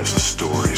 us a story.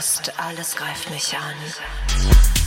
Kontrollverlust, alles greift mich an.